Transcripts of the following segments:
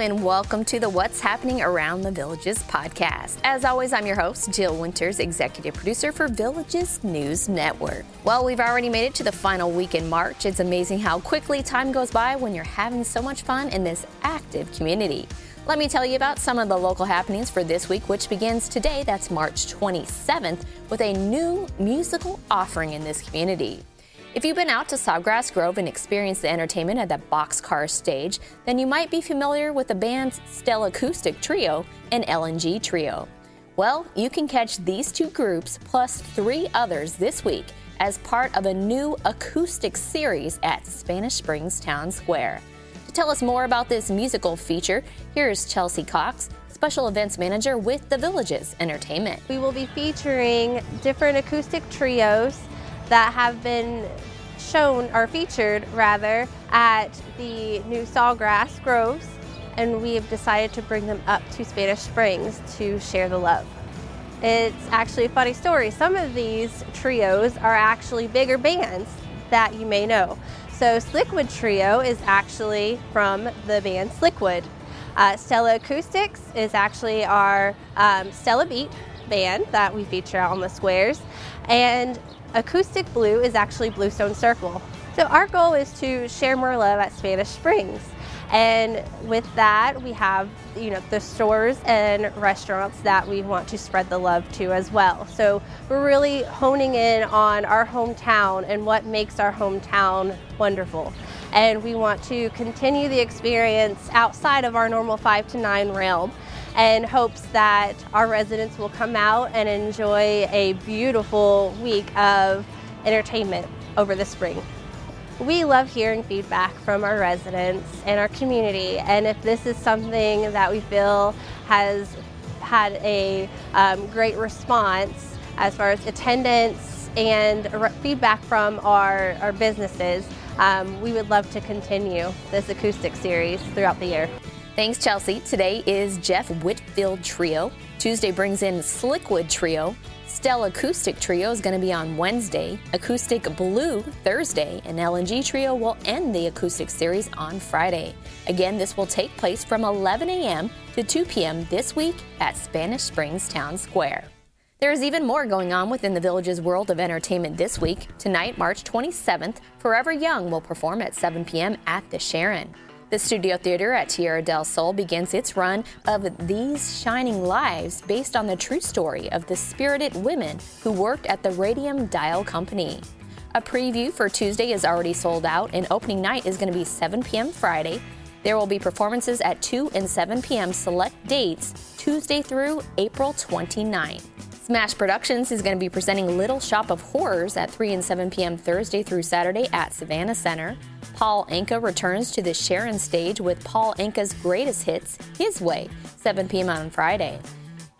and welcome to the What's Happening Around the Villages podcast. As always, I'm your host, Jill Winters, executive producer for Villages News Network. Well, we've already made it to the final week in March. It's amazing how quickly time goes by when you're having so much fun in this active community. Let me tell you about some of the local happenings for this week, which begins today, that's March 27th, with a new musical offering in this community. If you've been out to Sawgrass Grove and experienced the entertainment at the boxcar stage, then you might be familiar with the band's Stella Acoustic Trio and LNG Trio. Well, you can catch these two groups plus three others this week as part of a new acoustic series at Spanish Springs Town Square. To tell us more about this musical feature, here's Chalsi Cox, Special Events Manager with the Villages Entertainment. We will be featuring different acoustic trios that have been shown or featured rather at the new Sawgrass Groves and we have decided to bring them up to Spanish Springs to share the love. It's actually a funny story. Some of these trios are actually bigger bands that you may know. So Slickwood Trio is actually from the band Slickwood. Uh, Stella Acoustics is actually our um, Stella Beat band that we feature on the squares. And Acoustic Blue is actually Bluestone Circle. So our goal is to share more love at Spanish Springs. And with that, we have you know the stores and restaurants that we want to spread the love to as well. So we're really honing in on our hometown and what makes our hometown wonderful. And we want to continue the experience outside of our normal five to nine realm and hopes that our residents will come out and enjoy a beautiful week of entertainment over the spring. We love hearing feedback from our residents and our community, and if this is something that we feel has had a um, great response as far as attendance and feedback from our, our businesses, um, we would love to continue this acoustic series throughout the year. Thanks, Chalsi. Today is Jeff Whitfield Trio. Tuesday brings in Slickwood Trio. Stella Acoustic Trio is going to be on Wednesday. Acoustic Blue Thursday, and LNG Trio will end the acoustic series on Friday. Again, this will take place from 11 a.m. to 2 p.m. this week at Spanish Springs Town Square. There is even more going on within the village's world of entertainment this week. Tonight, March 27th, Forever Young will perform at 7 p.m. at the Sharon. The Studio Theater at Tierra del Sol begins its run of These Shining Lives based on the true story of the spirited women who worked at the Radium Dial Company. A preview for Tuesday is already sold out, and opening night is going to be 7 p.m. Friday. There will be performances at 2 and 7 p.m. select dates Tuesday through April 29. Smash Productions is going to be presenting Little Shop of Horrors at 3 and 7 p.m. Thursday through Saturday at Savannah Center. Paul Anka returns to the Sharon stage with Paul Anka's greatest hits, His Way, 7 p.m. on Friday.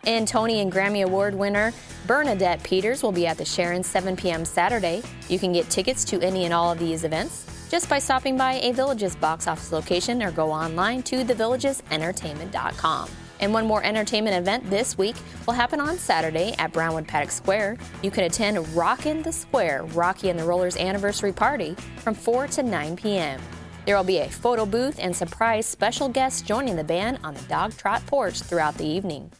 And Tony and Grammy Award winner Bernadette Peters will be at the Sharon 7 p.m. Saturday. You can get tickets to any and all of these events just by stopping by a Villages box office location or go online to thevillagesentertainment.com. And one more entertainment event this week will happen on Saturday at Brownwood Paddock Square. You can attend Rockin' the Square, Rocky and the Rollers anniversary party from 4 to 9 p.m. There will be a photo booth and surprise special guests joining the band on the dog trot porch throughout the evening.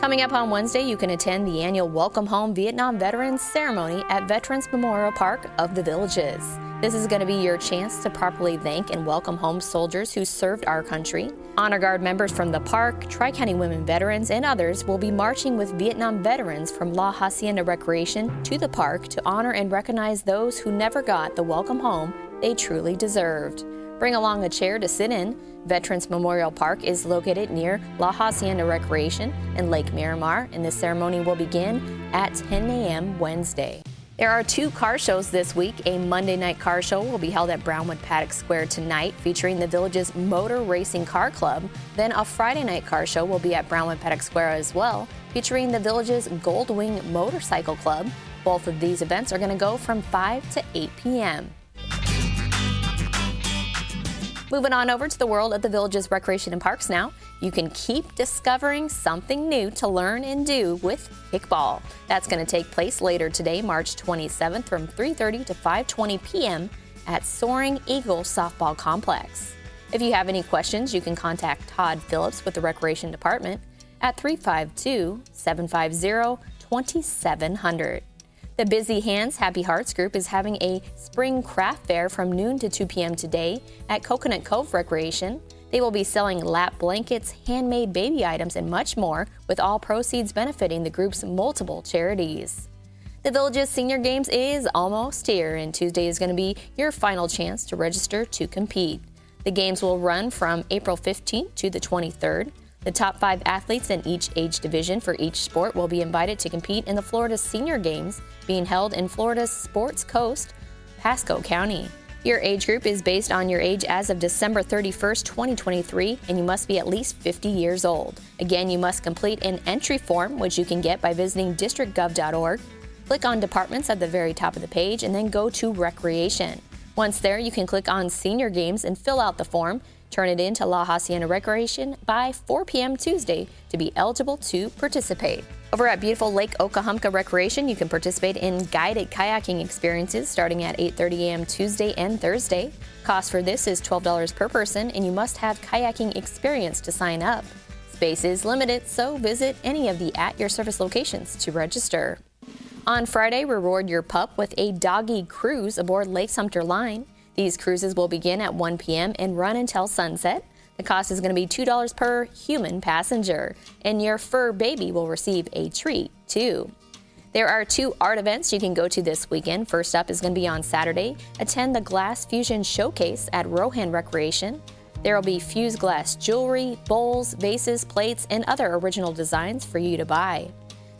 Coming up on Wednesday, you can attend the annual Welcome Home Vietnam Veterans Ceremony at Veterans Memorial Park of the Villages. This is going to be your chance to properly thank and welcome home soldiers who served our country. Honor Guard members from the park, Tri County Women Veterans, and others will be marching with Vietnam veterans from La Hacienda Recreation to the park to honor and recognize those who never got the welcome home they truly deserved. Bring along a chair to sit in. Veterans Memorial Park is located near La Hacienda Recreation and Lake Miramar, and the ceremony will begin at 10 a.m. Wednesday. There are two car shows this week. A Monday night car show will be held at Brownwood Paddock Square tonight, featuring the village's Motor Racing Car Club. Then a Friday night car show will be at Brownwood Paddock Square as well, featuring the village's Goldwing Motorcycle Club. Both of these events are going to go from 5 to 8 p.m. Moving on over to the world of the Villages Recreation and Parks now, you can keep discovering something new to learn and do with kickball. That's going to take place later today, March 27th from 3:30 to 5:20 p.m. at Soaring Eagle Softball Complex. If you have any questions, you can contact Todd Phillips with the Recreation Department at 352 750 2700. The Busy Hands Happy Hearts group is having a spring craft fair from noon to 2 p.m. today at Coconut Cove Recreation. They will be selling lap blankets, handmade baby items, and much more, with all proceeds benefiting the group's multiple charities. The Village's Senior Games is almost here, and Tuesday is going to be your final chance to register to compete. The games will run from April 15th to the 23rd. The top five athletes in each age division for each sport will be invited to compete in the Florida Senior Games being held in Florida's Sports Coast, Pasco County. Your age group is based on your age as of December 31st, 2023, and you must be at least 50 years old. Again, you must complete an entry form, which you can get by visiting districtgov.org. Click on Departments at the very top of the page and then go to Recreation. Once there, you can click on Senior Games and fill out the form. Turn it in to La Hacienda Recreation by 4 p.m. Tuesday to be eligible to participate. Over at beautiful Lake Okahumpka Recreation, you can participate in guided kayaking experiences starting at 8:30 a.m. Tuesday and Thursday. Cost for this is $12 per person, and you must have kayaking experience to sign up. Space is limited, so visit any of the at your service locations to register. On Friday, reward your pup with a doggy cruise aboard Lake Sumter Line. These cruises will begin at 1 p.m. and run until sunset. The cost is going to be $2 per human passenger, and your fur baby will receive a treat too. There are two art events you can go to this weekend. First up is going to be on Saturday. Attend the Glass Fusion Showcase at Rohan Recreation. There will be fused glass jewelry, bowls, vases, plates, and other original designs for you to buy.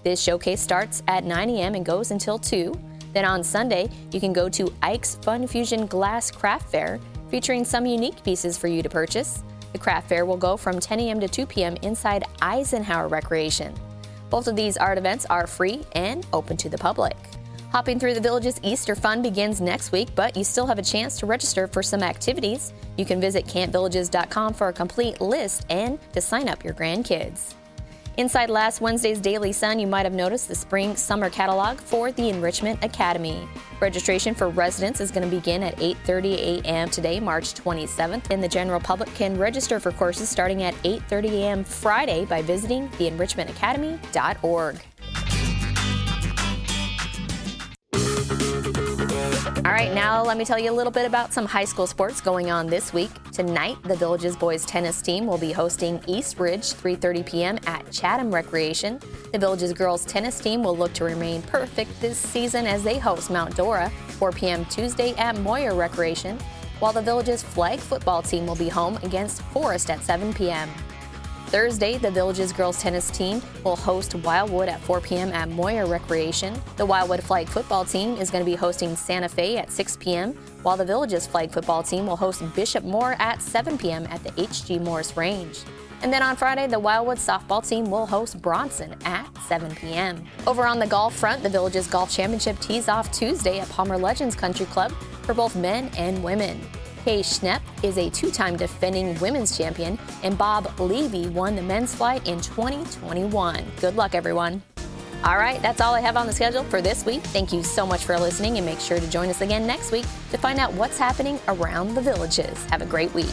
This showcase starts at 9 a.m. and goes until 2. Then on Sunday, you can go to Ike's Fun Fusion Glass Craft Fair, featuring some unique pieces for you to purchase. The craft fair will go from 10 a.m. to 2 p.m. inside Eisenhower Recreation. Both of these art events are free and open to the public. Hopping through the village's Easter fun begins next week, but you still have a chance to register for some activities. You can visit campvillages.com for a complete list and to sign up your grandkids. Inside last Wednesday's Daily Sun, you might have noticed the spring summer catalog for the Enrichment Academy. Registration for residents is going to begin at 8:30 a.m. today, March 27th, and the general public can register for courses starting at 8:30 a.m. Friday by visiting theenrichmentacademy.org. right, now let me tell you a little bit about some high school sports going on this week. Tonight, the Villages boys tennis team will be hosting East Ridge 3:30 p.m. at Chatham Recreation. The Villages girls tennis team will look to remain perfect this season as they host Mount Dora 4 p.m. Tuesday at Moyer Recreation, while the Villages flag football team will be home against Forest at 7 p.m. Thursday, the Villages girls tennis team will host Wildwood at 4 p.m. at Moyer Recreation. The Wildwood flag football team is going to be hosting Santa Fe at 6 p.m., while the Villages flag football team will host Bishop Moore at 7 p.m. at the H.G. Morris Range. And then on Friday, the Wildwood softball team will host Bronson at 7 p.m. Over on the golf front, the Villages Golf Championship tees off Tuesday at Palmer Legends Country Club for both men and women. Kay Schnepp is a two time defending women's champion, and Bob Levy won the men's flight in 2021. Good luck, everyone. All right, that's all I have on the schedule for this week. Thank you so much for listening, and make sure to join us again next week to find out what's happening around the villages. Have a great week.